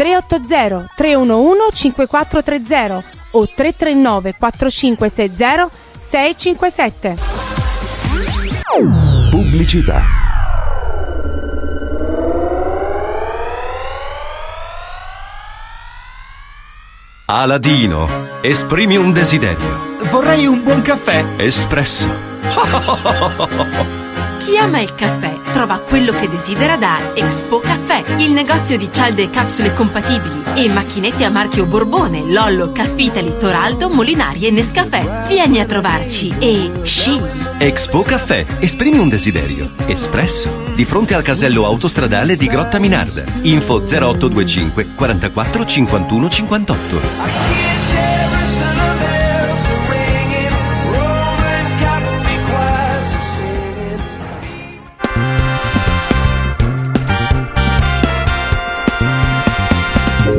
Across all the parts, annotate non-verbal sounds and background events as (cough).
380 311 5430 o 339 4560 657. Pubblicità. Aladino, esprimi un desiderio. Vorrei un buon caffè. Espresso. (laughs) Chi ama il caffè trova quello che desidera da Expo Caffè, il negozio di cialde e capsule compatibili e macchinette a marchio Borbone, Lollo, Caffitali, Toraldo, Molinari e Nescafè. Vieni a trovarci e scegli. Expo Caffè, esprimi un desiderio. Espresso. Di fronte al casello autostradale di Grotta Minarda. Info 0825 44 51 58.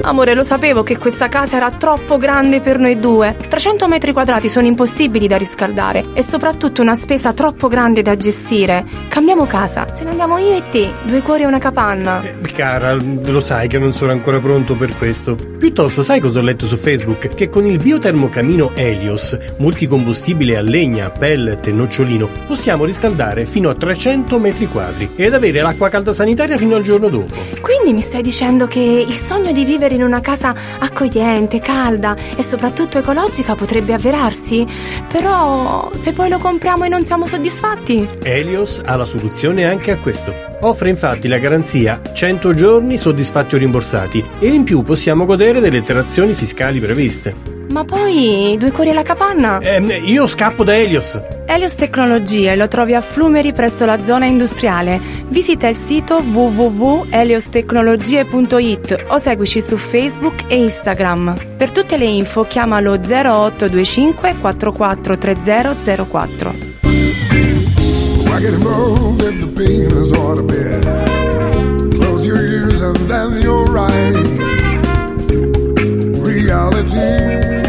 Amore, lo sapevo che questa casa era troppo grande per noi due. 300 metri quadrati sono impossibili da riscaldare e soprattutto una spesa troppo grande da gestire. Cambiamo casa, ce ne andiamo io e te, due cuori e una capanna. Eh, Cara, lo sai che non sono ancora pronto per questo. Piuttosto, sai cosa ho letto su Facebook? Che con il biotermocamino Helios, multicombustibile a legna, pellet e nocciolino, possiamo riscaldare fino a 300 metri quadri ed avere l'acqua calda sanitaria fino al giorno dopo. Quindi mi stai dicendo che il sogno di vivere in una casa accogliente, calda e soprattutto ecologica potrebbe avverarsi? Però se poi lo compriamo e non siamo soddisfatti? Helios ha la soluzione anche a questo. Offre infatti la garanzia 100 giorni soddisfatti o rimborsati e in più possiamo godere delle interazioni fiscali previste. Ma poi due cuori alla capanna? Ehm, io scappo da Helios. Helios Tecnologie lo trovi a Flumeri presso la zona industriale. Visita il sito www.heliostecnologie.it o seguici su Facebook e Instagram. Per tutte le info chiamalo 0825 443004. Rock and roll if the pain is hard to bear. Close your ears and then your eyes. Reality.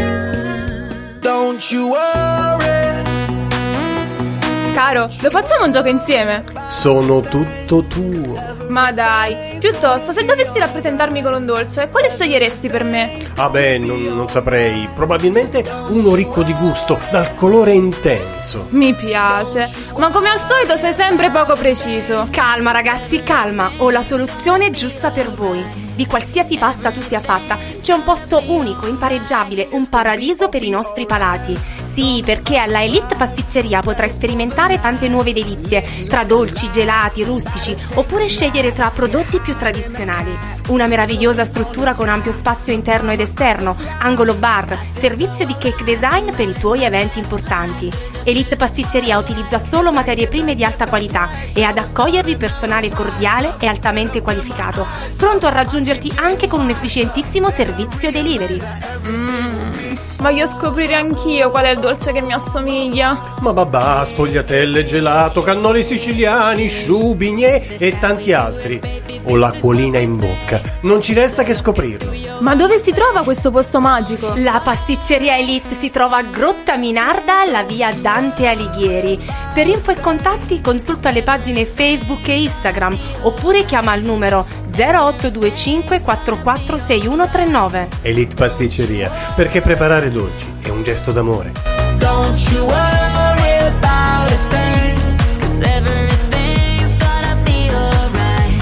Caro, lo facciamo un gioco insieme? Sono tutto tuo. Ma dai, piuttosto, se dovessi rappresentarmi con un dolce, quale sceglieresti per me? Ah beh, non, non saprei. Probabilmente uno ricco di gusto, dal colore intenso. Mi piace, ma come al solito sei sempre poco preciso. Calma ragazzi, calma, ho la soluzione giusta per voi. Di qualsiasi pasta tu sia fatta, c'è un posto unico, impareggiabile, un paradiso per i nostri palati. Sì, perché alla Elite Pasticceria potrai sperimentare tante nuove delizie, tra dolci, gelati, rustici, oppure scegliere tra prodotti più tradizionali. Una meravigliosa struttura con ampio spazio interno ed esterno, angolo bar, servizio di cake design per i tuoi eventi importanti. Elite Pasticceria utilizza solo materie prime di alta qualità e ad accogliervi personale cordiale e altamente qualificato, pronto a raggiungerti anche con un efficientissimo servizio delivery. Mmm, voglio scoprire anch'io qual è il dolce che mi assomiglia. Ma babà, sfogliatelle, gelato, cannoli siciliani, sciù, bignè e tanti altri. Ho l'acquolina in bocca. Non ci resta che scoprirlo. Ma dove si trova questo posto magico? La pasticceria Elite si trova a Grotta Minarda alla via Dante Alighieri. Per info e contatti consulta le pagine Facebook e Instagram oppure chiama al numero 0825 446139. Elite Pasticceria, perché preparare dolci è un gesto d'amore. Don't you worry about a thing, 'cause everything's gonna be alright.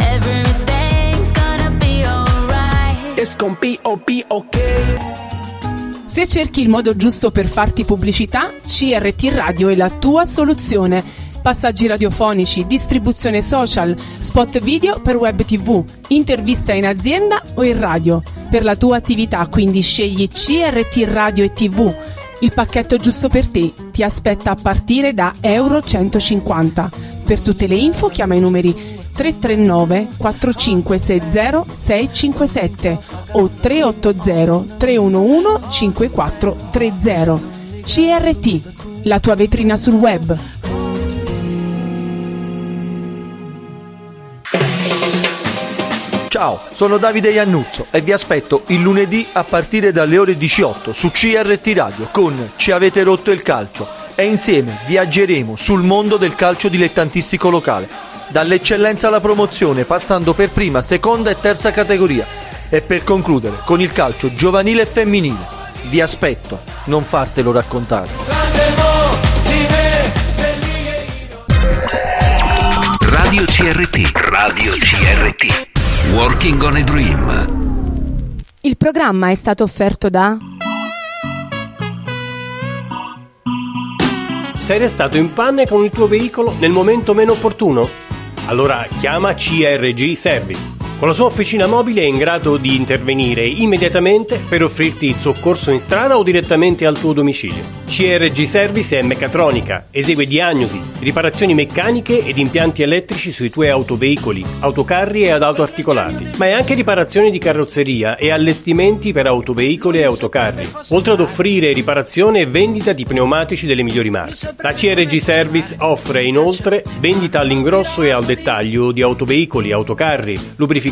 Everything's gonna be alright. Con P-O-P-O-K. Se cerchi il modo giusto per farti pubblicità, CRT Radio è la tua soluzione. Passaggi radiofonici, distribuzione social, spot video per web tv, intervista in azienda o in radio. Per la tua attività quindi scegli CRT Radio e TV. Il pacchetto giusto per te ti aspetta a partire da Euro 150. Per tutte le info chiama i numeri 339 4560 657 o 380 311 5430. CRT, la tua vetrina sul web. Ciao, sono Davide Iannuzzo e vi aspetto il lunedì a partire dalle ore 18 su CRT Radio con Ci avete rotto il calcio e insieme viaggeremo sul mondo del calcio dilettantistico locale, dall'eccellenza alla promozione, passando per prima, seconda e terza categoria e per concludere con il calcio giovanile e femminile. Vi aspetto, non fartelo raccontare. Radio CRT. Radio CRT. Working on a Dream. Il programma è stato offerto da Sei restato in panne con il tuo veicolo nel momento meno opportuno? Allora chiama CRG Service. Con la sua officina mobile è in grado di intervenire immediatamente per offrirti soccorso in strada o direttamente al tuo domicilio. CRG Service è meccatronica, esegue diagnosi, riparazioni meccaniche ed impianti elettrici sui tuoi autoveicoli, autocarri e ad auto articolati, ma è anche riparazioni di carrozzeria e allestimenti per autoveicoli e autocarri, oltre ad offrire riparazione e vendita di pneumatici delle migliori marche. La CRG Service offre inoltre vendita all'ingrosso e al dettaglio di autoveicoli, autocarri, lubrificanti,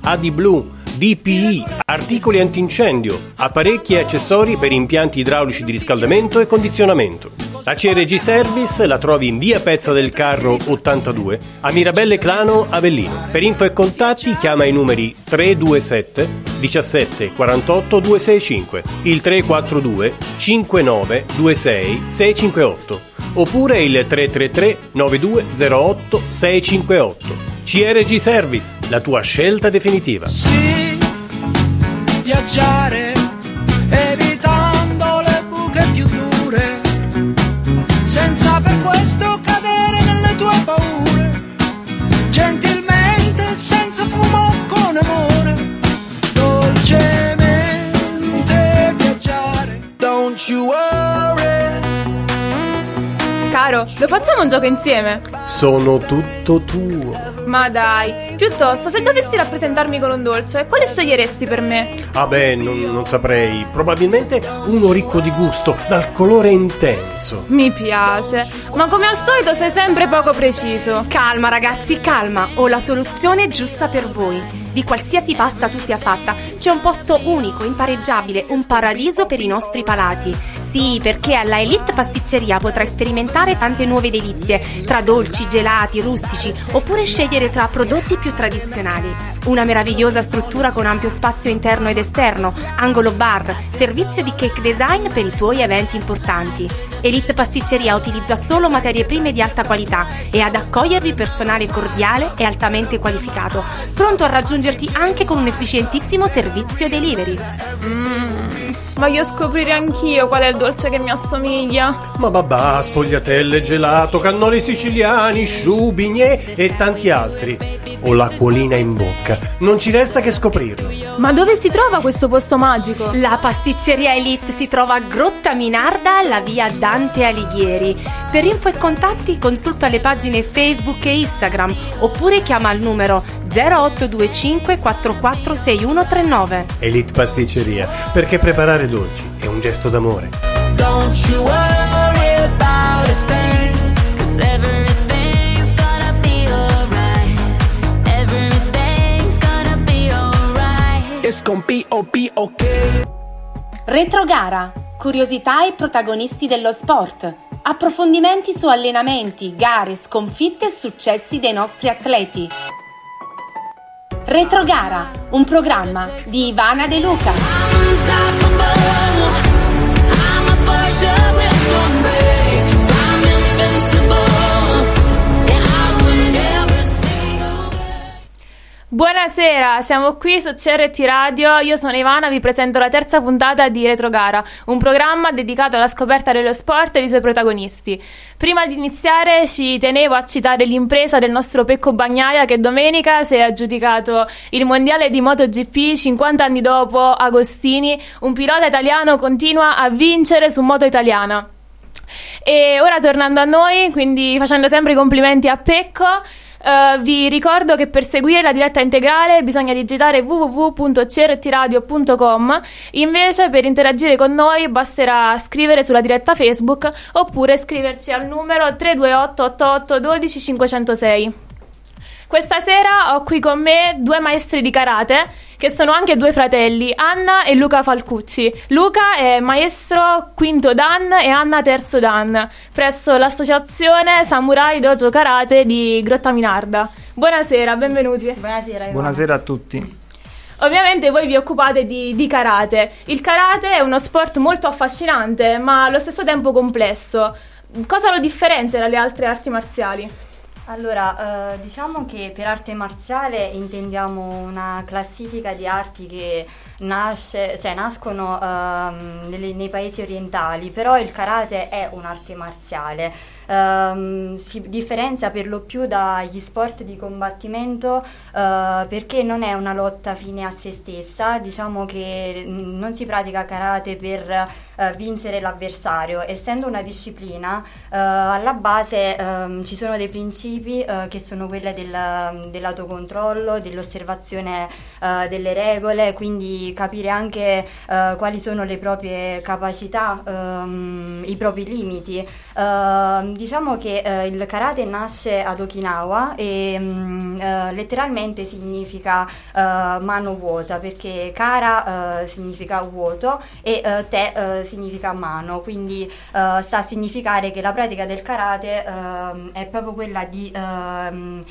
AD Blue, DPI, articoli antincendio, apparecchi e accessori per impianti idraulici di riscaldamento e condizionamento. La CRG Service la trovi in via Pezza del Carro 82 a Mirabelle Clano Avellino. Per info e contatti chiama i numeri 327 17 48 265, il 342 59 26 658 oppure il 333 9208 658. CRG Service, la tua scelta definitiva. viaggiare Caro, lo facciamo un gioco insieme? Sono tutto tuo. Ma dai, piuttosto, se dovessi rappresentarmi con un dolce, quale sceglieresti per me? Ah beh, non, non saprei. Probabilmente uno ricco di gusto, dal colore intenso. Mi piace, ma come al solito sei sempre poco preciso. Calma ragazzi, calma, ho la soluzione giusta per voi. Di qualsiasi pasta tu sia fatta, c'è un posto unico, impareggiabile, un paradiso per i nostri palati. Sì, perché alla Elite Pasticceria potrai sperimentare tante nuove delizie, tra dolci, gelati, rustici, oppure scegliere tra prodotti più tradizionali. Una meravigliosa struttura con ampio spazio interno ed esterno, angolo bar, servizio di cake design per i tuoi eventi importanti. Elite Pasticceria utilizza solo materie prime di alta qualità e ad accogliervi personale cordiale e altamente qualificato, pronto a raggiungerti anche con un efficientissimo servizio delivery. Mmm, voglio scoprire anch'io qual è il dolce che mi assomiglia. Ma babà, sfogliatelle, gelato, cannoli siciliani, sciù, bignè e tanti altri. Ho l'acquolina in bocca. Non ci resta che scoprirlo. Ma dove si trova questo posto magico? La pasticceria Elite si trova a Grotta Minarda alla via Dante Alighieri. Per info e contatti consulta le pagine Facebook e Instagram oppure chiama al numero 0825 446139. Elite Pasticceria, perché preparare dolci è un gesto d'amore. Don't you worry about a thing, 'cause everything's gonna be alright. Everything's gonna be alright. Es con P-O-P-O-K. Retrogara. Curiosità e protagonisti dello sport. Approfondimenti su allenamenti, gare, sconfitte e successi dei nostri atleti. Retrogara, un programma di Ivana De Luca. Buonasera, siamo qui su CRT Radio. Io sono Ivana, vi presento la terza puntata di Retrogara, un programma dedicato alla scoperta dello sport e dei suoi protagonisti. Prima di iniziare ci tenevo a citare l'impresa del nostro Pecco Bagnaia che domenica si è aggiudicato il mondiale di MotoGP 50 anni dopo Agostini, un pilota italiano continua a vincere su moto italiana. E ora tornando a noi, quindi facendo sempre i complimenti a Pecco, eh, vi ricordo che per seguire la diretta integrale bisogna digitare www.crtradio.com, invece per interagire con noi basterà scrivere sulla diretta Facebook oppure scriverci al numero 328 88 12 506. Questa sera ho qui con me due maestri di karate che sono anche due fratelli, Anna e Luca Falcucci. Luca è maestro quinto Dan e Anna terzo Dan presso l'associazione Samurai Dojo Karate di Grotta Minarda. Buonasera, benvenuti. Buonasera. Buonasera a tutti. Ovviamente voi vi occupate di, di, karate. Il karate è uno sport molto affascinante, ma allo stesso tempo complesso. Cosa lo differenzia dalle altre arti marziali? Allora, eh, diciamo che per arte marziale intendiamo una classifica di arti che nasce, cioè, nascono ehm, nelle, nei paesi orientali, però il karate è un'arte marziale ehm, si differenzia per lo più dagli sport di combattimento eh, perché non è una lotta fine a se stessa, diciamo che mm, non si pratica karate per eh, vincere l'avversario, essendo una disciplina eh, alla base ehm, ci sono dei principi eh, che sono quelli del, dell'autocontrollo, dell'osservazione eh, delle regole, quindi capire anche eh, quali sono le proprie capacità, ehm, i propri limiti. Uh, diciamo che uh, il karate nasce ad Okinawa e um, uh, letteralmente significa mano vuota perché kara significa vuoto e te significa mano, quindi sta a significare che la pratica del karate ehm, è proprio quella di ehm,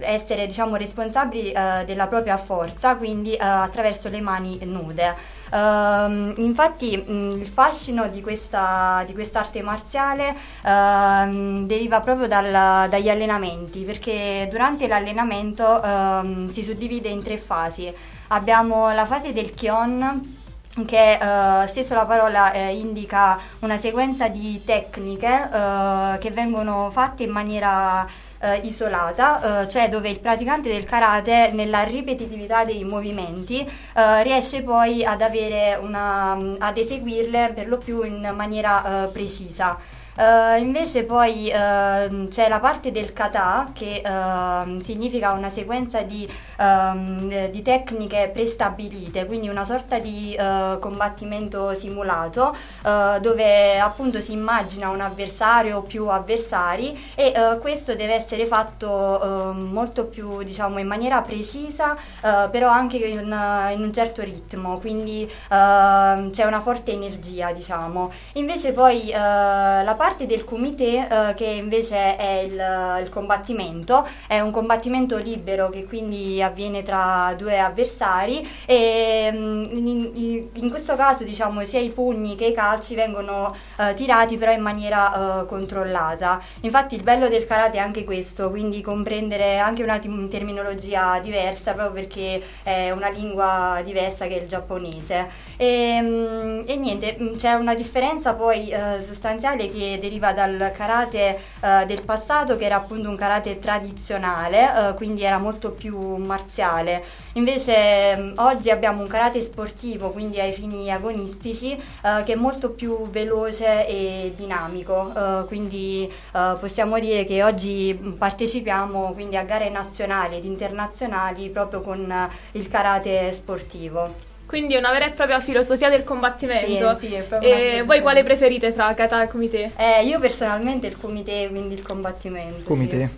essere diciamo, responsabili della propria forza, quindi attraverso le mani nude. Uh, infatti mh, il fascino di questa di quest'arte marziale uh, deriva proprio dal, dagli allenamenti, perché durante l'allenamento uh, si suddivide in tre fasi. Abbiamo la fase del Kion, che uh, stesso la parola eh, indica una sequenza di tecniche uh, che vengono fatte in maniera uh, isolata, cioè dove il praticante del karate nella ripetitività dei movimenti riesce poi ad, una, ad eseguirle per lo più in maniera precisa. Uh, invece poi uh, c'è la parte del kata che uh, significa una sequenza di, ehm, di, tecniche prestabilite, quindi una sorta di eh, combattimento simulato dove appunto si immagina un avversario o più avversari e questo deve essere fatto molto più diciamo in maniera precisa però anche in, in, un certo ritmo, quindi c'è una forte energia diciamo. Invece poi la parte parte del comité eh, che invece è il, il, combattimento, è un combattimento libero che quindi avviene tra due avversari e mm, in, in questo caso diciamo sia i pugni che i calci vengono eh, tirati però in maniera eh, controllata. Infatti il bello del karate è anche questo, quindi comprendere anche una terminologia diversa proprio perché è una lingua diversa che è il giapponese. E, mm, e niente, mm, c'è una differenza poi eh, sostanziale che deriva dal karate eh, del passato che era appunto un karate tradizionale, eh, quindi era molto più marziale. Invece mh, mm, oggi abbiamo un karate sportivo, quindi ai fini agonistici, eh, che è molto più veloce e dinamico, eh, quindi eh, possiamo dire che oggi partecipiamo quindi a gare nazionali ed internazionali proprio con il karate sportivo. Quindi è una vera e propria filosofia del combattimento. Sì, sì, è proprio E voi quale preferite fra kata e comité? Eh, io personalmente il comité, quindi il combattimento. Comité?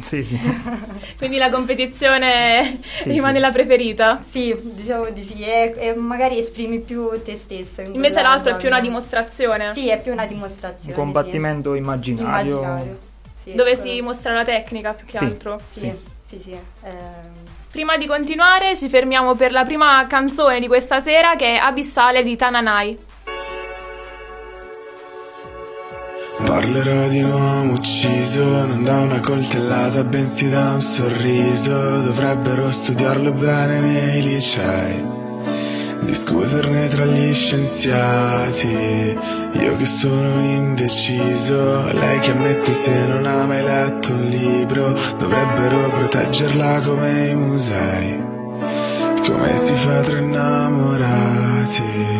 Sì, sì. sì. (laughs) quindi la competizione sì, rimane sì. la preferita? Sì, diciamo di sì, e, e magari esprimi più te stesso. In Invece l'altro è più una dimostrazione. Sì, è più una dimostrazione. Un combattimento immaginario. immaginario. Dove si mostra la tecnica più che altro. Sì, sì, sì. Eh, Prima di continuare ci fermiamo per la prima canzone di questa sera che è Abissale di Tananai. Parlerò di un uomo ucciso, non da una coltellata, bensì da un sorriso. Dovrebbero studiarlo bene nei licei discuterne tra gli scienziati. Io che sono indeciso, lei che ammette se non ha mai letto un libro, dovrebbero proteggerla come i musei. Come si fa tra innamorati?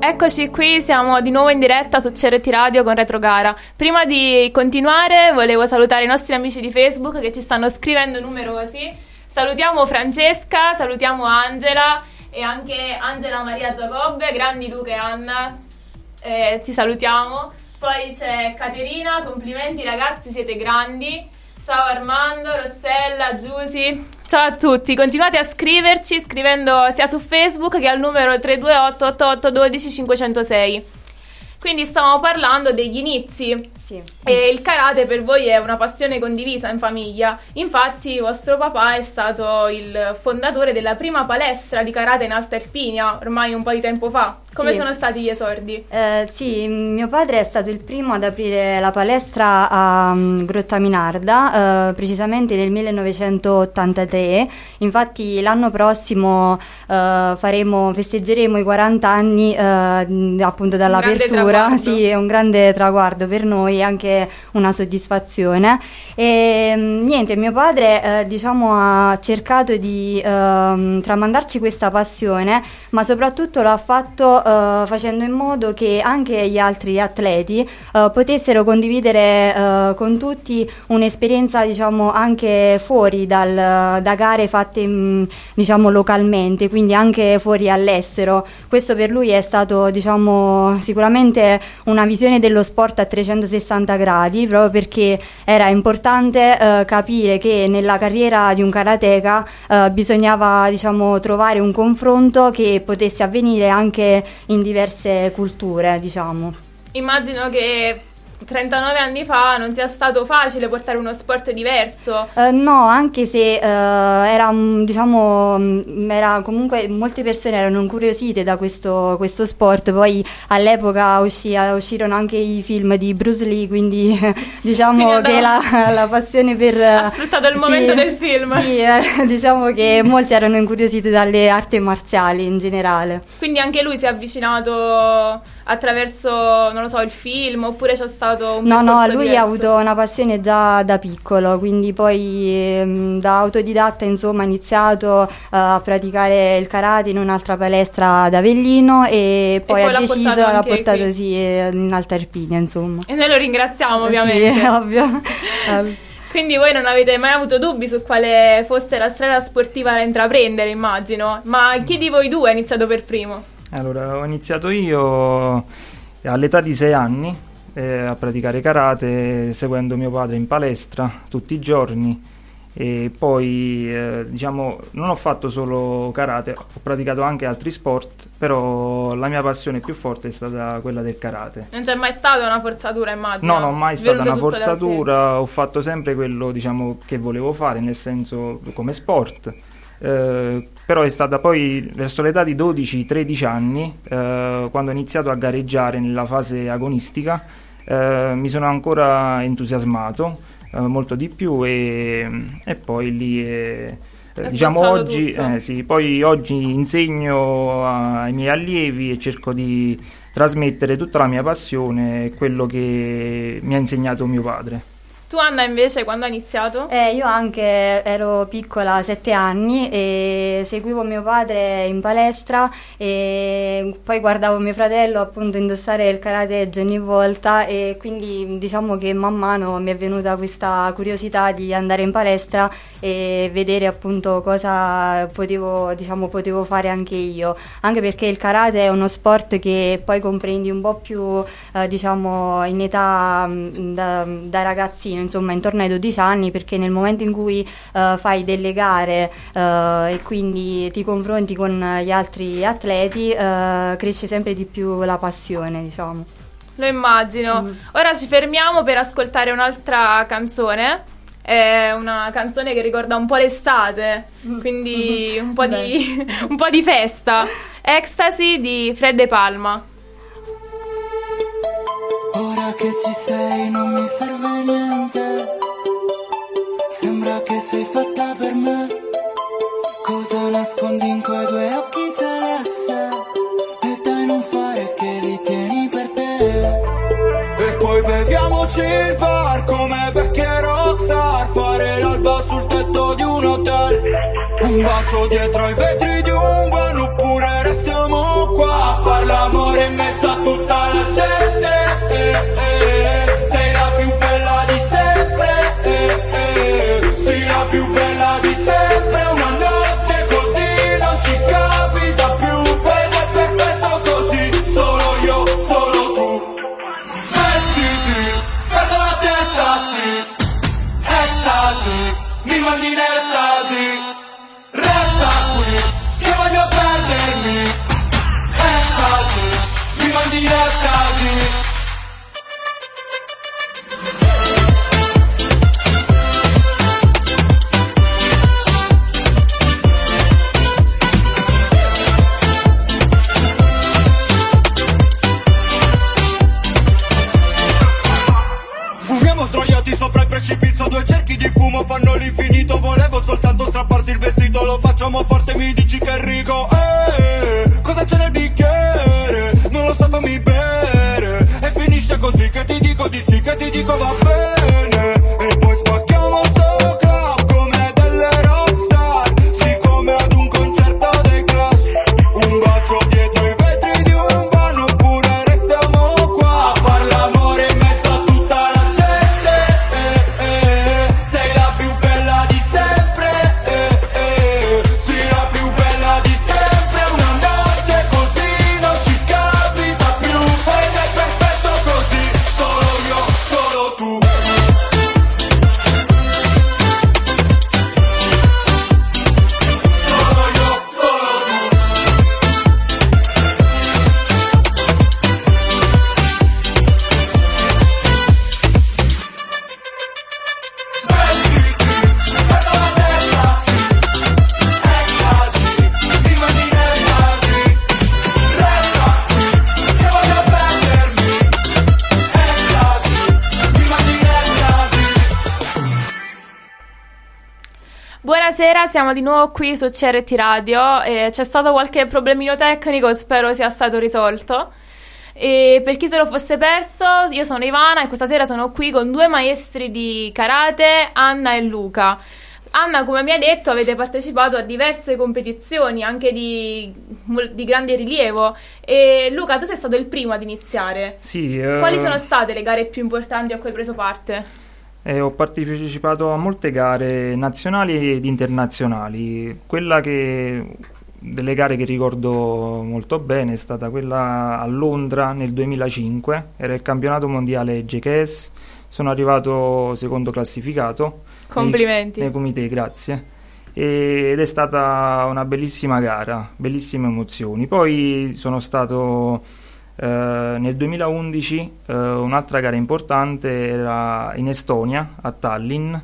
Eccoci qui, siamo di nuovo in diretta su CRT Radio con Retrogara. Prima di continuare volevo salutare i nostri amici di Facebook che ci stanno scrivendo numerosi. Salutiamo Francesca, salutiamo Angela e anche Angela Maria Giacobbe, grandi Luca e Anna, eh, ti salutiamo. Poi c'è Caterina, complimenti ragazzi, siete grandi. Ciao Armando, Rossella, Giusy. Ciao a tutti, continuate a scriverci scrivendo sia su Facebook che al numero 328 88 12 506. Quindi stavamo parlando degli inizi. E il karate per voi è una passione condivisa in famiglia. Infatti, vostro papà è stato il fondatore della prima palestra di karate in Alta Irpinia, ormai un po' di tempo fa. Come Sì. sono stati gli esordi? Eh, sì, mio padre è stato il primo ad aprire la palestra a mm, Grotta Minarda, eh, precisamente nel 1983. Infatti l'anno prossimo eh, faremo, festeggeremo i 40 anni eh, appunto dall'apertura. Sì, è un grande traguardo per noi anche una soddisfazione. E mm, niente, mio padre eh, diciamo ha cercato di ehm, tramandarci questa passione, ma soprattutto l'ha fatto eh, facendo in modo che anche gli altri atleti eh, potessero condividere eh, con tutti un'esperienza diciamo anche fuori dal, da gare fatte mm, diciamo localmente, quindi anche fuori all'estero. Questo per lui è stato diciamo sicuramente una visione dello sport a 360 gradi, proprio perché era importante eh, capire che nella carriera di un karateka eh, bisognava diciamo trovare un confronto che potesse avvenire anche in diverse culture, diciamo. Immagino che 39 anni fa non sia stato facile portare uno sport diverso. Eh, no, anche se eh, era, diciamo, mm, era comunque molte persone erano incuriosite da questo, questo sport, poi all'epoca uscì- uscirono anche i film di Bruce Lee, quindi (laughs) diciamo Quindi che la, (laughs) la passione per... (laughs) Ha sfruttato il sì, momento del film. Sì, eh, diciamo che molti erano incuriositi dalle arti marziali in generale. Quindi anche lui si è avvicinato attraverso, non lo so, il film oppure c'è stato un No, no, lui diverso? ha avuto una passione già da piccolo, quindi poi ehm, da autodidatta insomma ha iniziato eh, a praticare il karate in un'altra palestra ad Avellino e poi, poi ha l'ha deciso, portato l'ha portato qui. sì, eh, in Alta Irpinia insomma. E noi lo ringraziamo Sì, ovviamente. è (laughs) ovvio. (laughs) Eh, Quindi voi non avete mai avuto dubbi su quale fosse la strada sportiva da intraprendere, immagino. Ma chi di voi due ha iniziato per primo? Allora, ho iniziato io all'età di 6 anni eh, a praticare karate seguendo mio padre in palestra tutti i giorni e poi eh, diciamo non ho fatto solo karate, ho praticato anche altri sport, però la mia passione più forte è stata quella del karate. Non c'è mai stata una forzatura, immagino. No, non ho mai stata una forzatura, ho fatto sempre quello diciamo, che volevo fare, nel senso come sport. Eh, però è stata poi verso l'età di 12-13 anni, eh, quando ho iniziato a gareggiare nella fase agonistica, eh, mi sono ancora entusiasmato eh, molto di più e, e poi lì è- eh, diciamo oggi, eh, sì, poi oggi insegno ai miei allievi e cerco di trasmettere tutta la mia passione e quello che mi ha insegnato mio padre. Tu Anna invece quando hai iniziato? Eh, io anche ero piccola, sette anni, e seguivo mio padre in palestra e poi guardavo mio fratello appunto indossare il karate ogni volta e quindi diciamo che man mano mi è venuta questa curiosità di andare in palestra e vedere appunto cosa potevo, diciamo, potevo fare anche io, anche perché il karate è uno sport che poi comprendi un po' più eh, diciamo in età mh, da, da ragazzino, insomma intorno ai 12 anni, perché nel momento in cui eh, fai delle gare eh, e quindi ti confronti con gli altri atleti, eh, cresce sempre di più la passione, diciamo. Lo immagino. Mm. Ora ci fermiamo per ascoltare un'altra canzone. È una canzone che ricorda un po' l'estate, quindi un po' di, (laughs) un po' di festa. Ecstasy di Fred De Palma. Ora che ci sei non mi serve niente. Sembra che sei fatta per me. Cosa nascondi in quei due occhi celeste? E dai non fare che li tieni per te. E poi beviamoci il bar come vecchie rockstar. Fare l'alba sul tetto di un hotel. Un bacio dietro ai vetri di un van oppure restiamo qua a far l'amore in mezzo a tutta siamo di nuovo qui su CRT Radio. e c'è stato qualche problemino tecnico, spero sia stato risolto. E per chi se lo fosse perso, io sono Ivana e questa sera sono qui con due maestri di karate, Anna e Luca. Anna, come mi hai detto, avete partecipato a diverse competizioni, anche di, di grande rilievo. E Luca, tu sei stato il primo ad iniziare. Sì, eh, Quali sono state le gare più importanti a cui hai preso parte? Eh, ho partecipato a molte gare nazionali ed internazionali. Quella che delle gare che ricordo molto bene è stata quella a Londra nel 2005, era il campionato mondiale JKS, sono arrivato secondo classificato. Complimenti. Nei, nei comitei, grazie. E- ed è stata una bellissima gara, bellissime emozioni. Poi sono stato nel 2011, eh, un'altra gara importante era in Estonia, a Tallinn,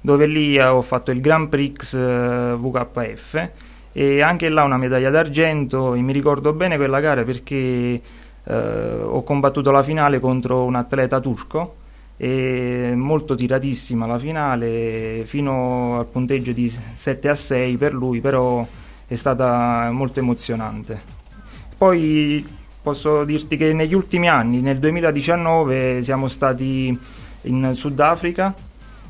dove lì ho fatto il Grand Prix eh, VKF e anche là una medaglia d'argento e mi ricordo bene quella gara perché eh, ho combattuto la finale contro un atleta turco e molto tiratissima la finale fino al punteggio di 7 a 6 per lui però è stata molto emozionante. Poi posso dirti che negli ultimi anni nel 2019 siamo stati in Sudafrica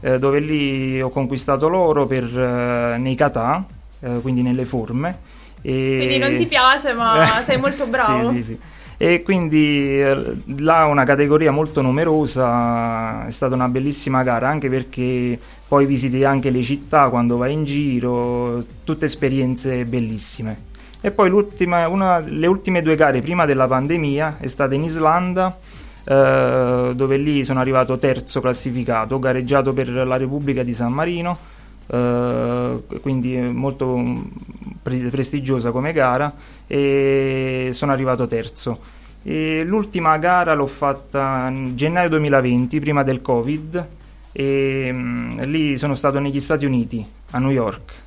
eh, dove lì ho conquistato l'oro per, eh, nei kata eh, quindi nelle forme e... Quindi non ti piace, ma (laughs) sei molto bravo. sì, sì, sì. E quindi eh, là una categoria molto numerosa, è stata una bellissima gara anche perché poi visiti anche le città quando vai in giro, tutte esperienze bellissime. E poi una, le ultime due gare prima della pandemia è stata in Islanda, eh, dove lì sono arrivato terzo classificato, ho gareggiato per la Repubblica di San Marino, eh, quindi molto mm, pre- prestigiosa come gara e sono arrivato terzo. E l'ultima gara l'ho fatta in gennaio 2020, prima del Covid, e mm, lì sono stato negli Stati Uniti, a New York.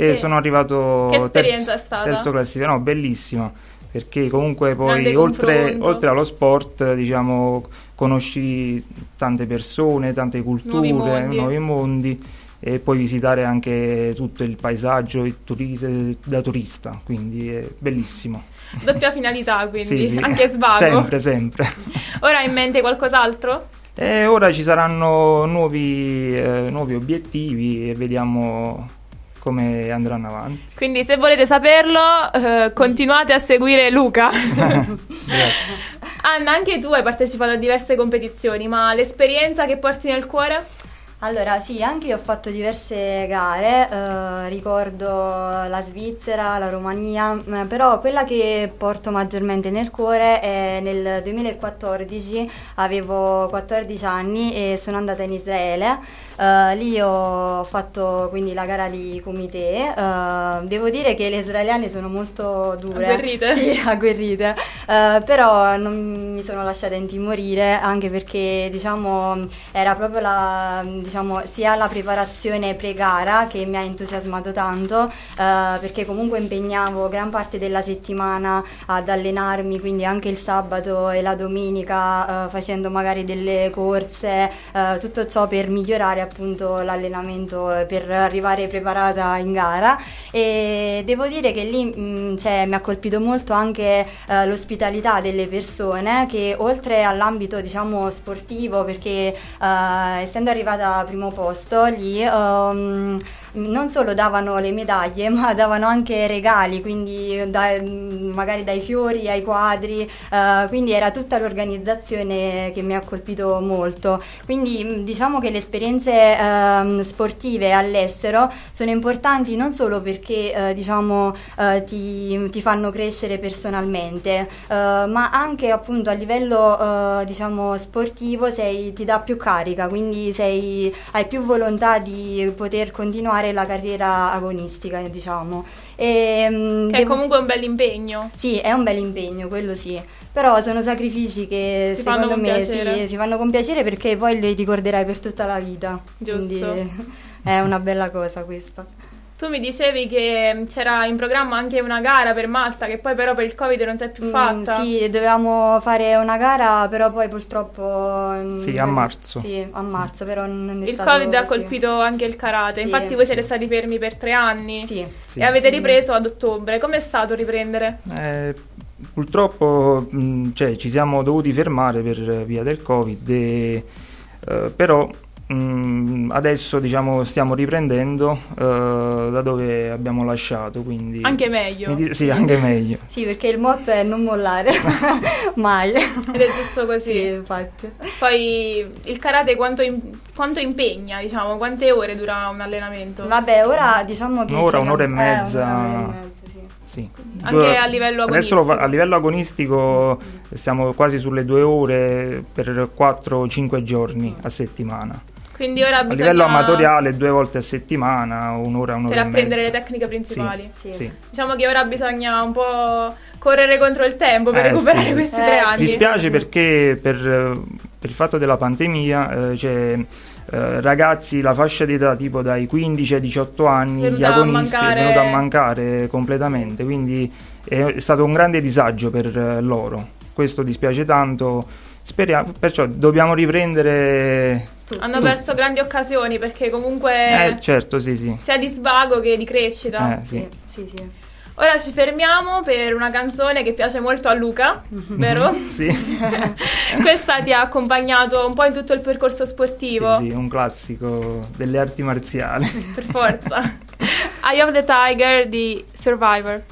E Che- sono arrivato che esperienza terzo, è stata? terzo classificato, no, bellissima. Perché comunque poi oltre, oltre allo sport, diciamo, conosci tante persone, tante culture, Nuovi mondi. nuovi mondi e puoi visitare anche tutto il paesaggio il turi- da turista, quindi è bellissimo. Doppia finalità, (laughs) quindi Sì, sì. anche svago. Sempre, sempre. (laughs) Ora hai in mente qualcos'altro? E ora ci saranno nuovi, eh, nuovi obiettivi e vediamo come andranno avanti. Quindi se volete saperlo, eh, continuate a seguire Luca. (laughs) Anna, anche tu hai partecipato a diverse competizioni, ma l'esperienza che porti nel cuore? Allora, sì, anche io ho fatto diverse gare, eh, ricordo la Svizzera, la Romania, eh, però quella che porto maggiormente nel cuore è nel 2014, avevo 14 anni e sono andata in Israele. Eh, lì ho fatto quindi la gara di kumite. Eh, devo dire che le israeliane sono molto dure. Agguerrite? Sì, (laughs) agguerrite. Eh, però non mi sono lasciata intimorire anche perché diciamo era proprio la, diciamo, sia la preparazione pre-gara che mi ha entusiasmato tanto eh, perché comunque impegnavo gran parte della settimana ad allenarmi, quindi anche il sabato e la domenica eh, facendo magari delle corse, eh, tutto ciò per migliorare appunto l'allenamento eh, per arrivare preparata in gara. E devo dire che lì mh, cioè, mi ha colpito molto anche eh, l'ospitalità delle persone che oltre all'ambito diciamo sportivo perché eh, essendo arrivata primo posto lì ehm, non solo davano le medaglie ma davano anche regali quindi da- magari dai fiori ai quadri eh, quindi era tutta l'organizzazione che mi ha colpito molto. Quindi mh, diciamo che le esperienze ehm, sportive all'estero sono importanti non solo perché eh, diciamo eh, ti, ti fanno crescere personalmente eh, ma anche appunto a livello eh, diciamo sportivo sei- ti dà più carica quindi sei- hai più volontà di poter continuare la carriera agonistica diciamo e, mh, Che è devo- comunque un bel impegno. sì, è un bel impegno, quello sì. Però sono sacrifici che Si secondo con me sì, si fanno con piacere perché poi li ricorderai per tutta la vita. Giusto. Quindi (laughs) è una bella cosa questa. Tu mi dicevi che c'era in programma anche una gara per Malta, che poi però per il Covid non si è più Mm, fatta. sì, dovevamo fare una gara, però poi purtroppo... mm, Sì, a marzo. Sì, a marzo, però non è Il stato Covid ha colpito anche il karate, Sì. infatti voi siete stati fermi per tre anni Sì. Sì. e avete Sì. ripreso ad ottobre. Com'è stato riprendere? Eh, purtroppo mh, cioè, ci siamo dovuti fermare per via del Covid, e, eh, però mh, adesso diciamo, stiamo riprendendo eh, da dove abbiamo lasciato. Quindi Anche meglio. mi di- sì, anche meglio. (laughs) Sì, perché il motto è non mollare, (laughs) mai. Ed è giusto così. Sì, infatti. Poi il karate quanto, im- quanto impegna, diciamo, quante ore dura un allenamento? Vabbè, ora diciamo che... Un'ora, un'ora e una- mezza. Eh, un'ora e mezza, sì. Anche a livello Adesso lo fa- agonistico. a livello agonistico stiamo quasi sulle due ore per 4-5 giorni a settimana. Quindi ora A bisogna livello amatoriale due volte a settimana, un'ora, un'ora per e apprendere mezza. le tecniche principali. Sì, sì. Diciamo che ora bisogna un po' correre contro il tempo per Eh, recuperare sì, sì. questi Eh, tre sì. anni. Mi dispiace perché per, per il fatto della pandemia eh, c'è eh, ragazzi la fascia d'età tipo dai 15 ai 18 anni, Venuta gli a agonisti mancare. è venuta a mancare completamente, quindi è stato un grande disagio per eh, loro. Questo dispiace tanto. Speriamo, perciò dobbiamo riprendere Hanno tutti. perso grandi occasioni perché comunque Eh, certo, sì, sì. sia di svago che di crescita. Eh, sì. Sì, sì. Ora ci fermiamo per una canzone che piace molto a Luca, vero? Sì. (laughs) Questa ti ha accompagnato un po' in tutto il percorso sportivo. Sì, sì, un classico delle arti marziali. Per forza. (laughs) Eye of the Tiger di Survivor.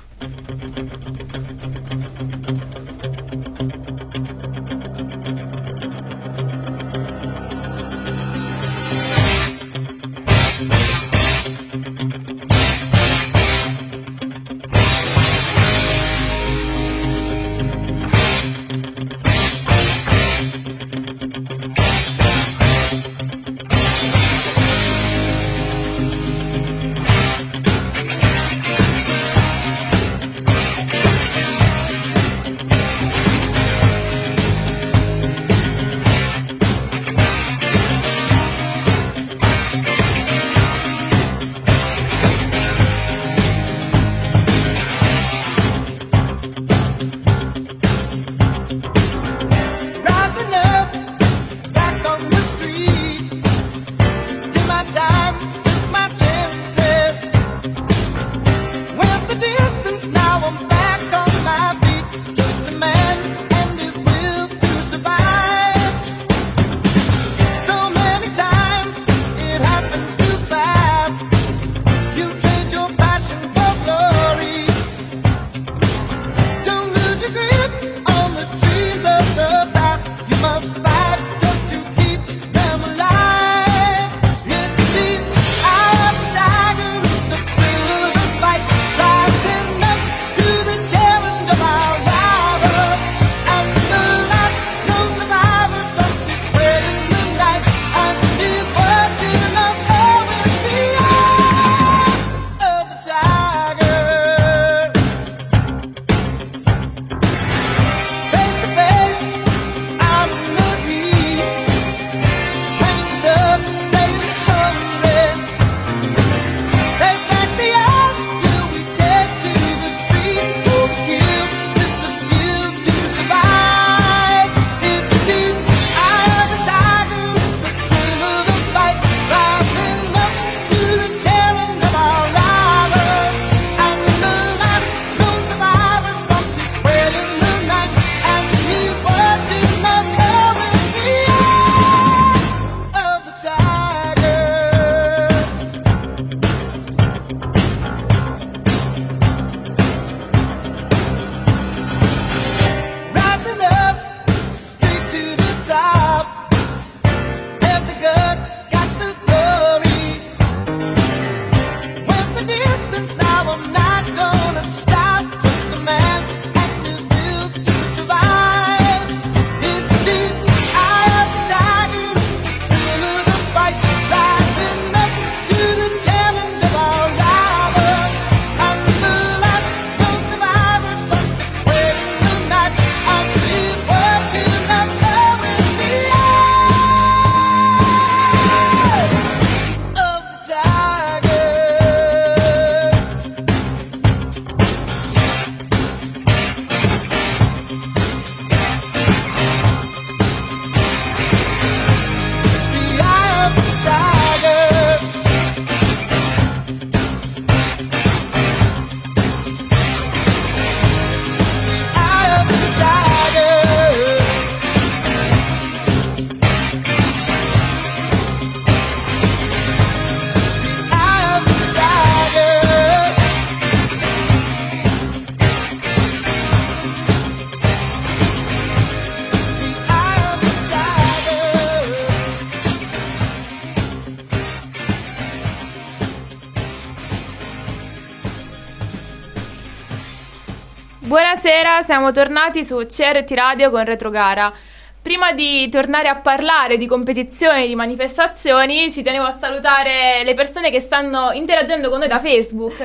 Siamo tornati su CRT Radio con Retrogara. Prima di tornare a parlare di competizioni, di manifestazioni, ci tenevo a salutare le persone che stanno interagendo con noi da Facebook.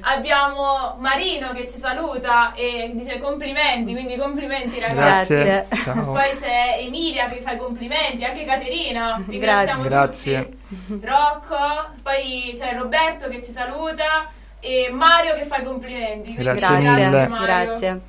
Abbiamo Marino che ci saluta e dice complimenti, quindi complimenti ragazzi. Grazie. Ciao. Poi c'è Emilia che fa i complimenti, anche Caterina. Ringraziamo Grazie. tutti. Rocco, poi c'è Roberto che ci saluta e Mario che fa i complimenti. Grazie mille. Mario. Grazie.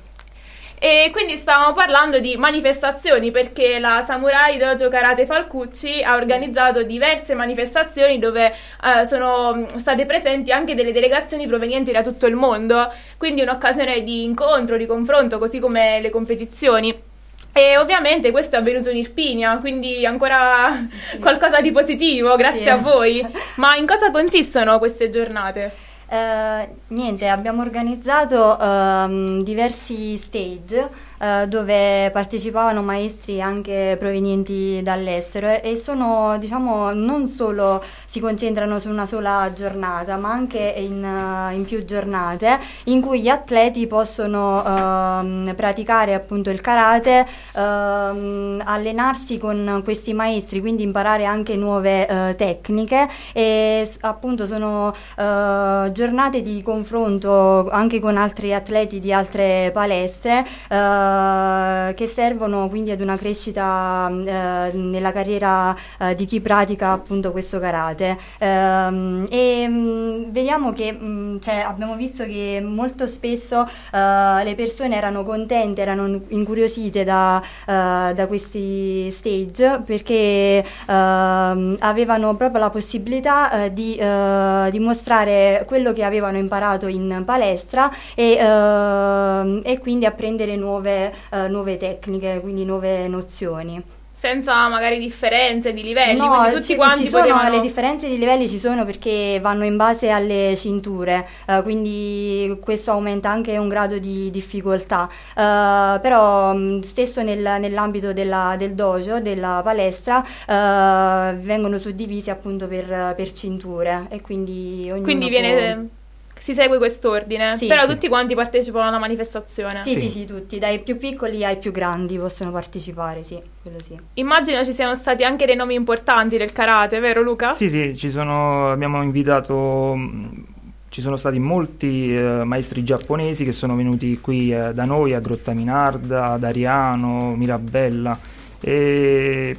E quindi stavamo parlando di manifestazioni perché la Samurai Dojo Karate Falcucci ha organizzato diverse manifestazioni dove eh, sono state presenti anche delle delegazioni provenienti da tutto il mondo, quindi un'occasione di incontro, di confronto, così come le competizioni. E ovviamente questo è avvenuto in Irpinia, quindi ancora (laughs) qualcosa di positivo, grazie Sì. a voi. (laughs) Ma in cosa consistono queste giornate? Eh, niente, abbiamo organizzato ehm, diversi stage eh, dove partecipavano maestri anche provenienti dall'estero e- sono, diciamo, non solo si concentrano su una sola giornata, ma anche in, eh, in più giornate in cui gli atleti possono ehm, praticare appunto il karate, ehm, allenarsi con questi maestri, quindi imparare anche nuove eh, tecniche e appunto sono eh, giornate di confronto anche con altri atleti di altre palestre eh, che servono quindi ad una crescita eh, nella carriera eh, di chi pratica appunto questo karate. Ehm, e mh, vediamo che mh, cioè, abbiamo visto che molto spesso eh, le persone erano contente, erano incuriosite da, eh, da questi stage perché ehm, avevano proprio la possibilità di dimostrare quello che avevano imparato in palestra e, ehm, e quindi apprendere nuove, eh, nuove tecniche, quindi nuove nozioni. Senza magari differenze di livelli, No, quindi tutti ci, quanti ci sono potevano... le differenze di livelli ci sono perché vanno in base alle cinture, eh, quindi questo aumenta anche un grado di difficoltà. Eh, però mh, stesso nel- nell'ambito della- del dojo, della palestra, eh, vengono suddivisi appunto per, per cinture e quindi ognuno Quindi può- viene, si segue quest'ordine, Sì, però sì. tutti quanti partecipano alla manifestazione. Sì, sì, sì, tutti, dai più piccoli ai più grandi possono partecipare, sì, quello sì. Immagino ci siano stati anche dei nomi importanti del karate, vero Luca? Sì, sì, ci sono, abbiamo invitato, mh, ci sono stati molti eh, maestri giapponesi che sono venuti qui eh, da noi a Grotta Minarda, ad Ariano, Mirabella e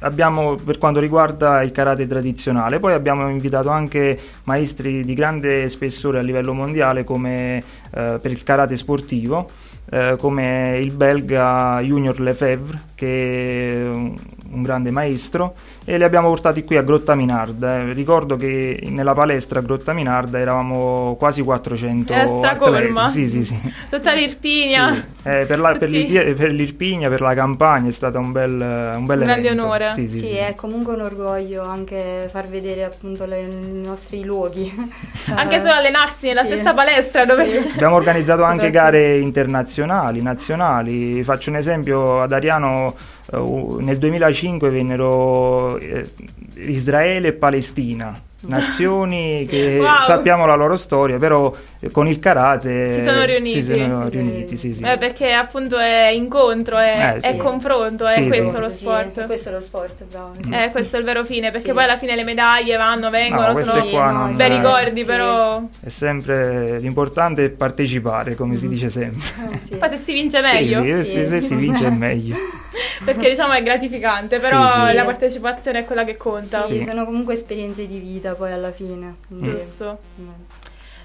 abbiamo per quanto riguarda il karate tradizionale, poi abbiamo invitato anche maestri di grande spessore a livello mondiale come eh, per il karate sportivo. eh, come il belga Junior Lefebvre, che è un, grande maestro, e li abbiamo portati qui a Grotta Minarda. eh. Ricordo che nella palestra a Grotta Minarda eravamo quasi 400 Era stracolma. atleti. Sì, sì, sì. Tutta l'Irpinia. Sì. Eh, per, la- per per l'Irpinia, per la campagna è stato un bel, un bel Un grande evento. onore. Sì, sì, Sì, sì. è comunque un orgoglio anche far vedere appunto le- i nostri luoghi. (laughs) Anche solo allenarsi nella sì. stessa palestra dove... Sì. (laughs) Abbiamo organizzato anche gare internazionali, nazionali. Faccio un esempio, ad Ariano eh, nel 2005 vennero eh, Israele e Palestina. (laughs) Nazioni che Wow. sappiamo la loro storia, però con il karate Si sono riuniti. si sono riuniti, sì, sì. Eh, perché appunto è incontro, è, Eh, sì. è confronto, è Sì, questo sì. lo Sì, sport. questo è lo sport, bravo. Eh, questo è il vero fine, perché Sì. poi alla fine le medaglie vanno, vengono, No, sono qua no, non- bei eh, ricordi, sì. però È sempre l'importante è partecipare, come si dice sempre. Sì. poi se si vince Sì, Eh, meglio, sì, se- se si vince è meglio. (laughs) perché diciamo è gratificante, però Sì, sì. la partecipazione è quella che conta. Sì, Sì. sono comunque esperienze di vita poi alla fine. Giusto.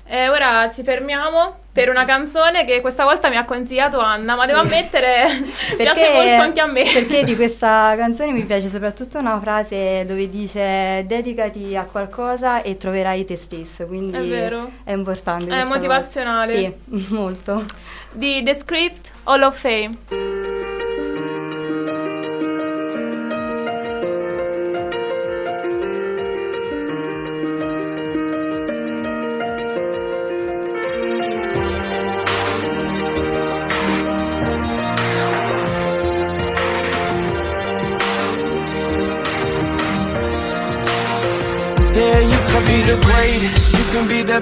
E ora ci fermiamo per una canzone che questa volta mi ha consigliato Anna, ma devo ammettere (laughs) piace molto anche a me. Perché di questa canzone mi piace soprattutto una frase dove dice dedicati a qualcosa e troverai te stesso, quindi È vero. è importante. È motivazionale. cosa. Sì, (laughs) molto. Di The Script Hall of Fame.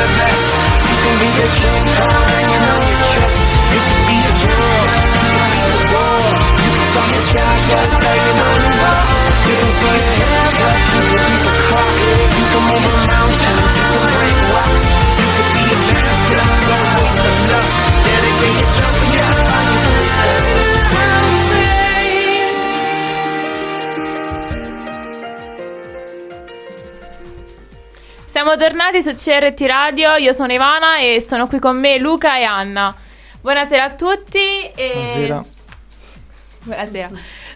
The best. You can be chain tornati su CRT Radio, io sono Ivana e sono qui con me Luca e Anna. Buonasera a tutti. E... Buonasera. Buonasera.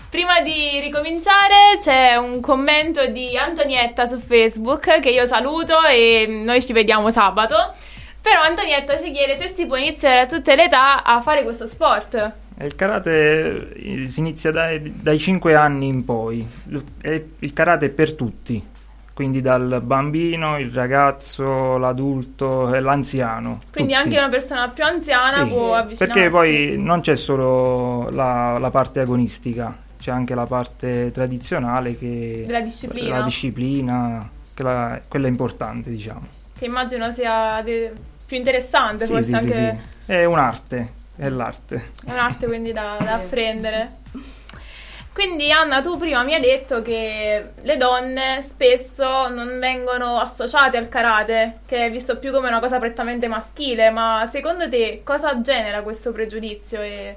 Prima di ricominciare c'è un commento di Antonietta su Facebook che io saluto e noi ci vediamo sabato. Però Antonietta ci chiede se si può iniziare a tutte le età a fare questo sport. Il karate eh, si inizia dai, dai 5 anni in poi. Il karate è per tutti, quindi dal bambino, il ragazzo, l'adulto e l'anziano. Quindi tutti. anche una persona più anziana Sì, può avvicinarsi. Perché poi non c'è solo la, la parte agonistica, c'è anche la parte tradizionale che Della disciplina. la disciplina, che la- quella importante, diciamo. Che immagino sia de- più interessante, Sì, forse sì, sì, anche sì. È un'arte, è l'arte. è un'arte quindi da, da apprendere. (laughs) Quindi Anna, tu prima mi hai detto che le donne spesso non vengono associate al karate, che è visto più come una cosa prettamente maschile, ma secondo te cosa genera questo pregiudizio? E...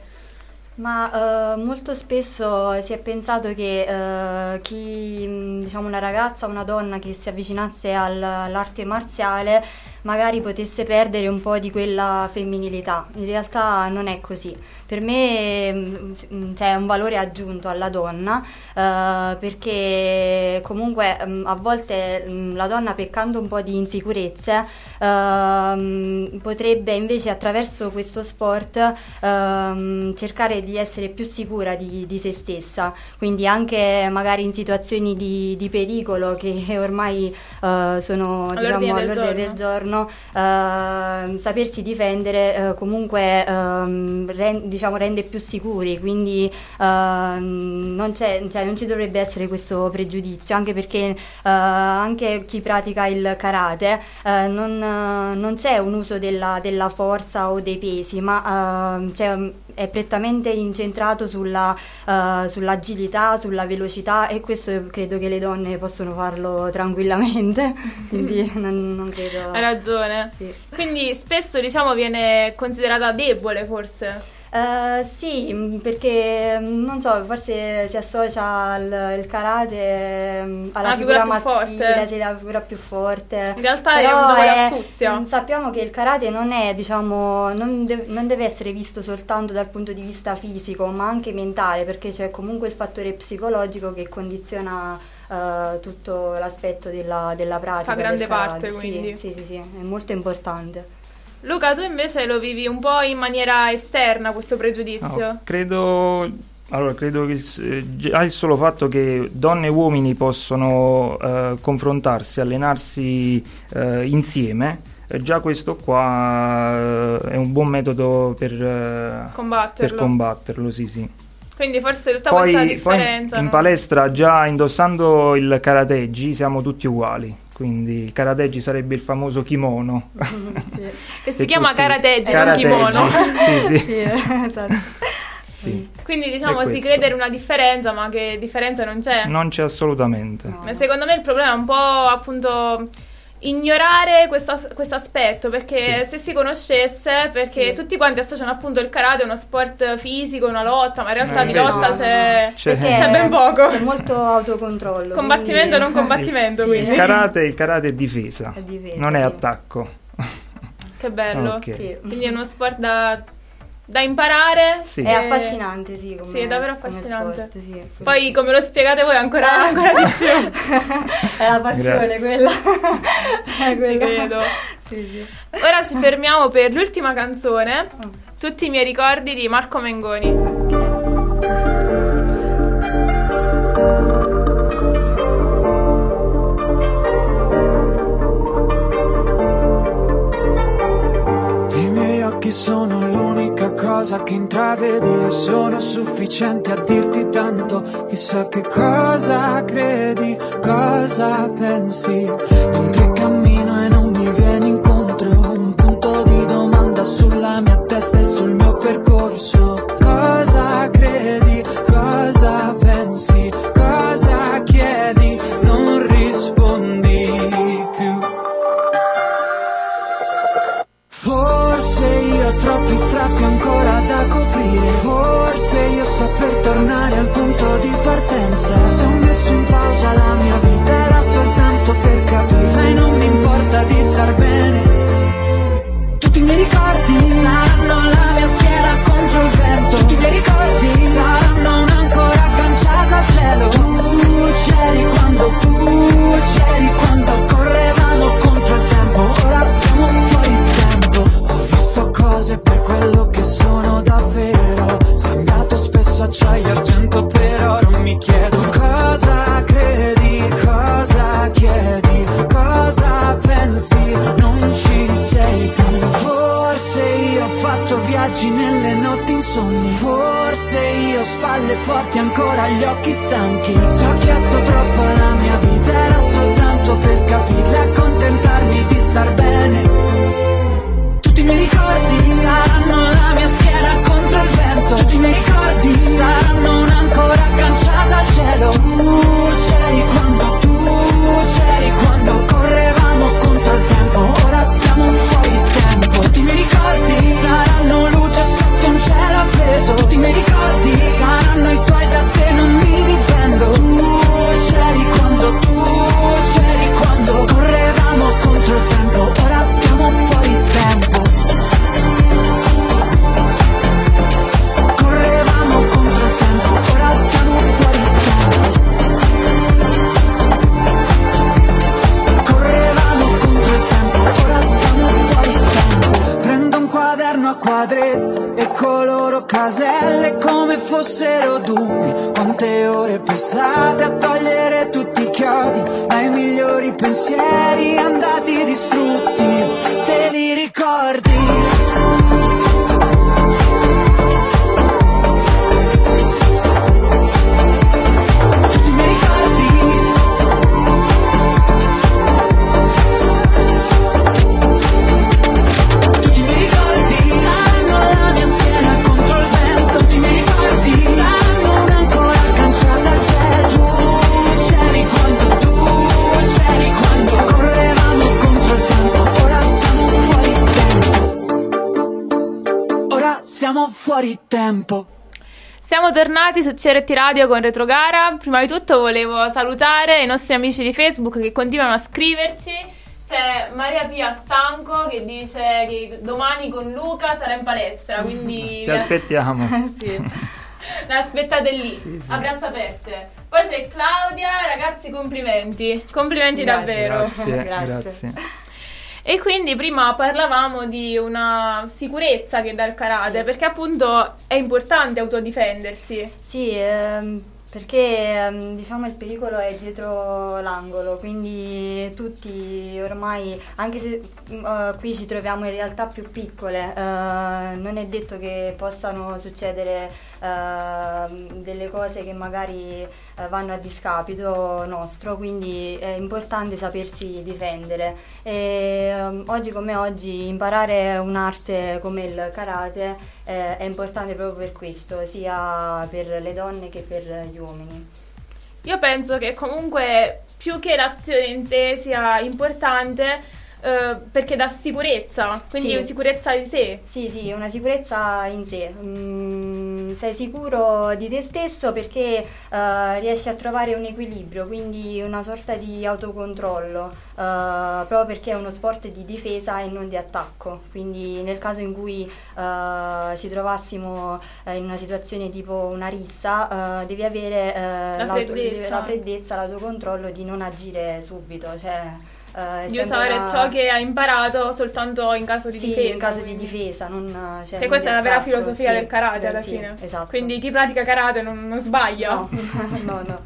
Ma eh, molto spesso si è pensato che eh, chi, diciamo una ragazza, una donna che si avvicinasse al- all'arte marziale magari potesse perdere un po' di quella femminilità. In realtà non è così. Per me s- mh, c'è un valore aggiunto alla donna eh, perché comunque mh, a volte la donna peccando un po' di insicurezze ehm, potrebbe invece attraverso questo sport ehm, cercare di essere più sicura di, di se stessa, quindi anche magari in situazioni di, di pericolo che ormai eh, sono All'ordine diciamo, del all'ordine del giorno, ehm, sapersi difendere eh, comunque ehm, ren- diciamo, rende più sicuri, quindi ehm, non, cioè, non ci dovrebbe essere questo pregiudizio, anche perché eh, anche chi pratica il karate eh, non, non c'è un uso della, della forza o dei pesi, ma c'è, è prettamente incentrato sulla, eh, sull'agilità, sulla velocità e questo credo che le donne possono farlo tranquillamente, (laughs) quindi non, non credo... Hai ragione. Quindi spesso diciamo viene considerata debole forse. Eh, sì, mh, perché mh, non so, forse si associa al il karate mh, alla Alla figura, figura più maschile, forte. sì, la figura più forte. In realtà è Però un gioco è- d'astuzia. Sappiamo che il karate non è, diciamo, non, de- non deve essere visto soltanto dal punto di vista fisico, ma anche mentale, perché c'è comunque il fattore psicologico che condiziona eh, tutto l'aspetto della, della pratica. Fa grande parte, Sì, quindi. Sì, sì, sì, è molto importante. Luca, tu invece lo vivi un po' in maniera esterna questo pregiudizio. No, credo, allora, credo che eh, già il solo fatto che donne e uomini possono eh, confrontarsi, allenarsi eh, insieme, eh, già questo qua eh, è un buon metodo per, Combatterlo. per combatterlo, sì, sì. Quindi forse tutta questa Poi, poi in- differenza. in no? palestra già indossando il karateggi siamo tutti uguali, quindi il karateggi sarebbe il famoso kimono. (laughs) Che si chiama tutti- karateggi, non Karateggi, kimono. (laughs) sì, sì. Sì, esatto. Sì. Quindi diciamo si crede in una differenza, ma che differenza non c'è. Non c'è assolutamente. Ma Secondo me il problema è un po' appunto ignorare questo, questo aspetto perché se si conoscesse perché Sì. tutti quanti associano appunto il karate a uno sport fisico, una lotta, ma in realtà Eh, di lotta c'è, C'è- c'è, Perché ben poco. C'è molto autocontrollo. Combattimento quindi- non combattimento, Sì. quindi. Il karate, il karate è difesa, È difesa, non è sì. attacco. Che bello. Ok. Sì. Quindi è uno sport da, da imparare. Sì. È affascinante, sì. Come, Sì, è davvero affascinante. sport, sì, sì. Poi come lo spiegate voi ancora, ancora di più. (laughs) È la passione Grazie. quella. (laughs) È Ci quella. credo. Sì, sì. Ora ci fermiamo per l'ultima canzone. Tutti i miei ricordi di Marco Mengoni. I miei occhi sono l'unica cosa che intravedi e sono sufficienti a dirti tanto. Chissà che cosa credi, cosa pensi. Mentre cammino e non mi vieni incontro, un punto di domanda sulla mia testa e sul mio percorso. Cosa credi, tornare al punto di partenza. Se ho messo in pausa la mia vita era soltanto per capirla E non mi importa di star bene. Tutti i miei ricordi saranno la mia schiena contro il vento. Tutti i miei ricordi saranno un'ancora agganciata al cielo. Tu c'eri quando tu c'eri fuori tempo. Siamo tornati su CRT Radio con Retrogara. Prima di tutto volevo salutare i nostri amici di Facebook che continuano a scriverci. C'è Maria Pia Stanco che dice che domani con Luca sarà in palestra, quindi Ti aspettiamo. (laughs) sì. (laughs) L'aspettate lì, a braccia aperte. Poi c'è Claudia, ragazzi, complimenti. Complimenti Grazie. davvero. Grazie, (laughs) Grazie. grazie. E quindi prima parlavamo di una sicurezza che dà il karate, perché appunto è importante autodifendersi. Sì, ehm, perché ehm, diciamo il pericolo è dietro l'angolo, quindi tutti ormai, anche se eh, qui ci troviamo in realtà più piccole, eh, non è detto che possano succedere ehm, delle cose che magari eh, vanno a discapito nostro, quindi è importante sapersi difendere. E, ehm, oggi come oggi imparare un'arte come il karate eh, è importante proprio per questo, sia per le donne che per gli uomini. Io penso che comunque più che l'azione in sé sia importante eh, perché dà sicurezza, quindi Sì. sicurezza di sé. Sì, sì, una sicurezza in sé. Mm, sei sicuro di te stesso perché eh, riesci a trovare un equilibrio, quindi una sorta di autocontrollo, eh, proprio perché è uno sport di difesa e non di attacco. Quindi nel caso in cui eh, ci trovassimo eh, in una situazione tipo una rissa, devi avere l'auto- freddezza. la freddezza, l'autocontrollo di non agire subito. Cioè, eh, è Di usare una- ciò che hai imparato soltanto in caso di sì, difesa. in caso di quindi. difesa, non, cioè, Che non questa è di la vera attacco, filosofia sì, del karate eh, alla sì, fine. Esatto. Quindi chi pratica karate non, non sbaglia. No, (laughs) no, no.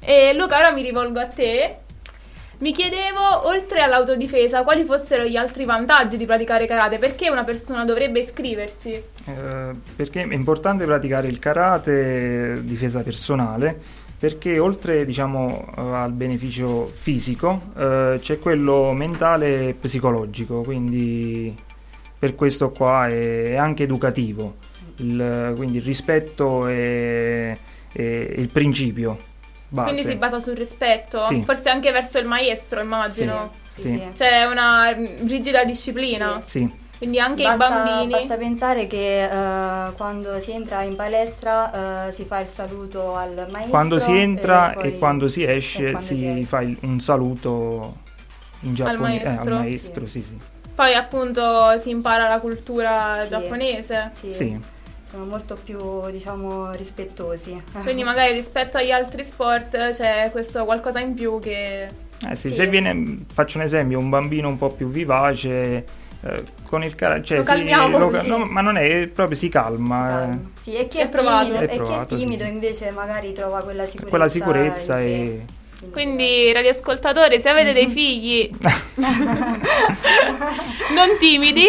E Luca, ora mi rivolgo a te. Mi chiedevo, oltre all'autodifesa, quali fossero gli altri vantaggi di praticare karate? Perché una persona dovrebbe iscriversi? Eh, perché è importante praticare il karate eh, difesa personale perché oltre diciamo eh, al beneficio fisico eh, c'è quello mentale e psicologico quindi per questo qua è, anche educativo il, quindi il rispetto è, è il principio base Quindi si basa sul rispetto, Sì. forse anche verso il maestro, immagino. Sì, sì. C'è una mm, rigida disciplina. sì. Quindi anche basta, i bambini. basta pensare che eh, quando si entra in palestra eh, si fa il saluto al maestro. quando si entra poi- e quando si esce quando si, si esce. fa il- un saluto in giapponese eh, al maestro? maestro sì sì Poi appunto si impara la cultura Sì. giapponese. Sì. Sì. Sono molto più, diciamo, rispettosi. Quindi (laughs) magari rispetto agli altri sport c'è questo qualcosa in più che... Eh sì, Sì. se viene, faccio un esempio, un bambino un po' più vivace, con il karate, cioè Lo calmiamo, lo sì. no, ma non è proprio si calma, eh, Sì, e chi È è, provato. timido, È e chi è provato, sì, timido sì. invece magari trova quella sicurezza. quella sicurezza e Quindi, radioascoltatori, se avete dei figli (laughs) non timidi,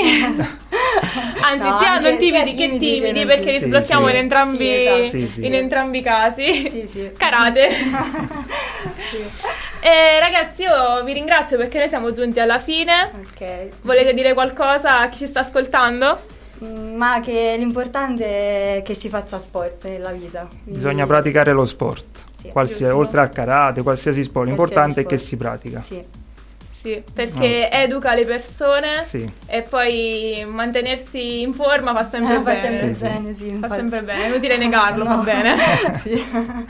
anzi, No, sia non timidi sia che timidi timidi, perché li sblocchiamo Sì, in entrambi, Sì, esatto. Sì, sì. in entrambi i casi. Sì, sì. Karate. (laughs) E ragazzi, io vi ringrazio perché noi siamo giunti alla fine. Ok. Volete dire qualcosa a chi ci sta ascoltando? Mm, Ma che l'importante è che si faccia sport nella vita. quindi- bisogna praticare lo sport, Sì, oltre al karate, qualsiasi sport, Qualsiasi l'importante è che si pratica. Sì. Sì, perché educa le persone Sì. e poi mantenersi in forma fa sempre Eh, fa bene. sempre Sì, bene, sì, Fa sempre bene, è inutile negarlo, (laughs) No. va bene. (laughs) Sì. (laughs)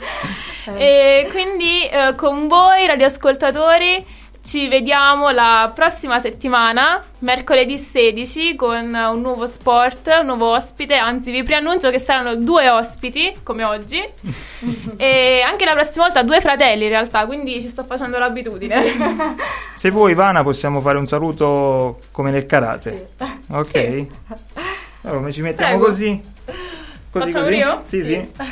E quindi eh, con voi, radioascoltatori, ci vediamo la prossima settimana, mercoledì 16, con un nuovo sport, un nuovo ospite. Anzi, vi preannuncio che saranno due ospiti, come oggi. (laughs) e anche la prossima volta due fratelli, in realtà, quindi ci sto facendo l'abitudine. Se vuoi Ivana possiamo fare un saluto come nel karate. Ok? Sì. Allora ci mettiamo Prego. così. Così Facciamo così? io? Sì, Sì. sì.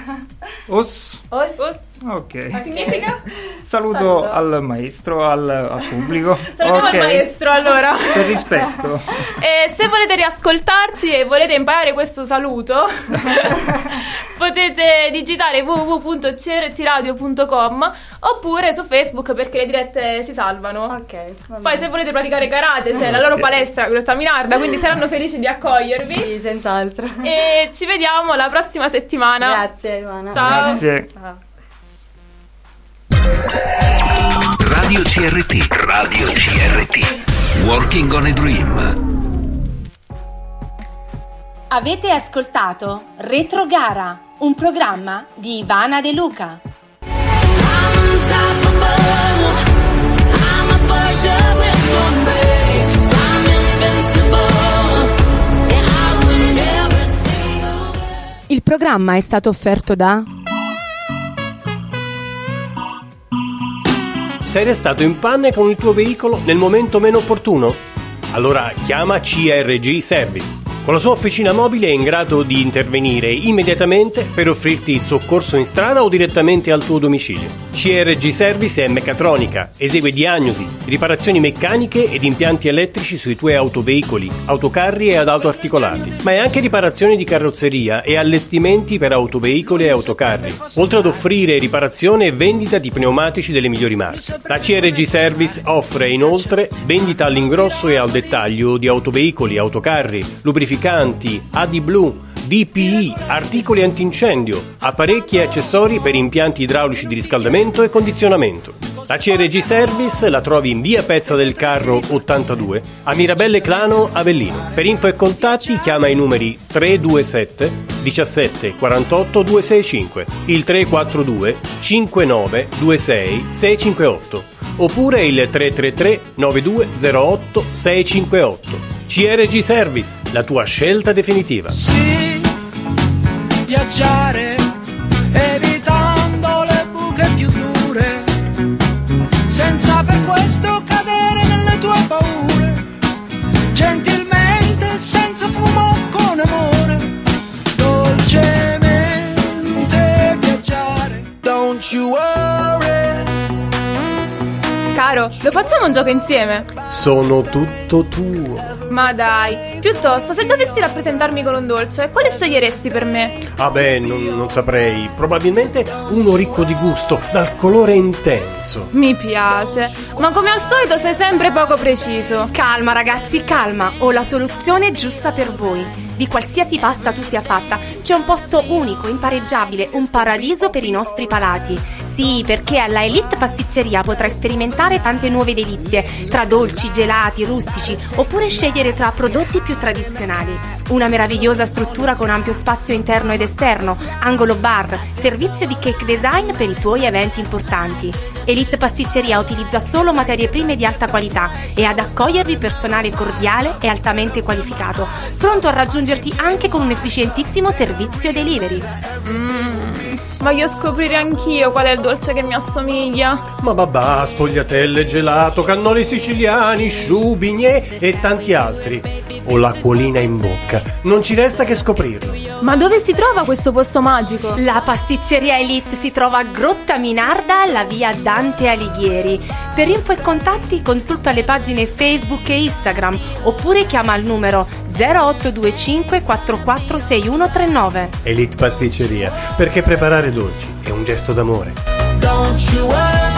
Os. Os- Os- Ok. Significa? Saluto Saluto. al maestro, al, al pubblico. (laughs) Salutiamo Ok. il maestro allora. Per rispetto. (laughs) E se volete riascoltarci e volete imparare questo saluto, (laughs) potete digitare www.crtradio.com oppure su Facebook perché le dirette si salvano. Ok. Poi se volete praticare karate c'è la loro Ok. palestra Grotta Minarda, quindi saranno felici di accogliervi. Sì, senz'altro. E ci vediamo la prossima settimana. Grazie, Ivana. Ciao. Grazie. Ciao. Radio CRT. Radio CRT. Working on a Dream. Avete ascoltato Retrogara, un programma di Ivana De Luca. Il programma è stato offerto da Sei restato in panne con il tuo veicolo nel momento meno opportuno? Allora chiama CRG Service. Con la sua officina mobile è in grado di intervenire immediatamente per offrirti il soccorso in strada o direttamente al tuo domicilio. CRG Service è meccatronica, esegue diagnosi, riparazioni meccaniche ed impianti elettrici sui tuoi autoveicoli, autocarri e ad auto articolati, ma è anche riparazioni di carrozzeria e allestimenti per autoveicoli e autocarri, oltre ad offrire riparazione e vendita di pneumatici delle migliori marche. La CRG Service offre inoltre vendita all'ingrosso e al dettaglio di autoveicoli, autocarri, lubrificanti, AD Blue, DPI, articoli antincendio, apparecchi e accessori per impianti idraulici di riscaldamento e condizionamento. La CRG Service la trovi in via Pezza del Carro 82 a Mirabelle Clano Avellino. Per info e contatti chiama i numeri 327 17 48 265, il 342 59 26 658 oppure il 333 9208 658. CRG Service, la tua scelta definitiva. viaggiare you worry Caro, lo facciamo un gioco insieme? Sono tutto tuo. Ma dai, piuttosto, se dovessi rappresentarmi con un dolce, quale sceglieresti per me? Ah beh, non, non saprei. Probabilmente uno ricco di gusto, dal colore intenso. Mi piace, ma come al solito sei sempre poco preciso. Calma ragazzi, calma, ho la soluzione giusta per voi. Di qualsiasi pasta tu sia fatta, c'è un posto unico, impareggiabile, un paradiso per i nostri palati. Sì, perché alla Elite Pasticceria potrai sperimentare tante nuove delizie, tra dolci, gelati, rustici, oppure scegliere tra prodotti più tradizionali. Una meravigliosa struttura con ampio spazio interno ed esterno, angolo bar, servizio di cake design per i tuoi eventi importanti. Elite Pasticceria utilizza solo materie prime di alta qualità e ad accogliervi personale cordiale e altamente qualificato, pronto a raggiungerti anche con un efficientissimo servizio delivery. Mmm, voglio scoprire anch'io qual è il dolce che mi assomiglia. Ma babà, sfogliatelle, gelato, cannoli siciliani, sciù, bignè e tanti altri. Ho l'acquolina in bocca. Non ci resta che scoprirlo. Ma dove si trova questo posto magico? La pasticceria Elite si trova a Grotta Minarda alla via Dante Alighieri. Per info e contatti consulta le pagine Facebook e Instagram oppure chiama al numero 0825 446139. Elite Pasticceria, perché preparare dolci è un gesto d'amore. don't you worry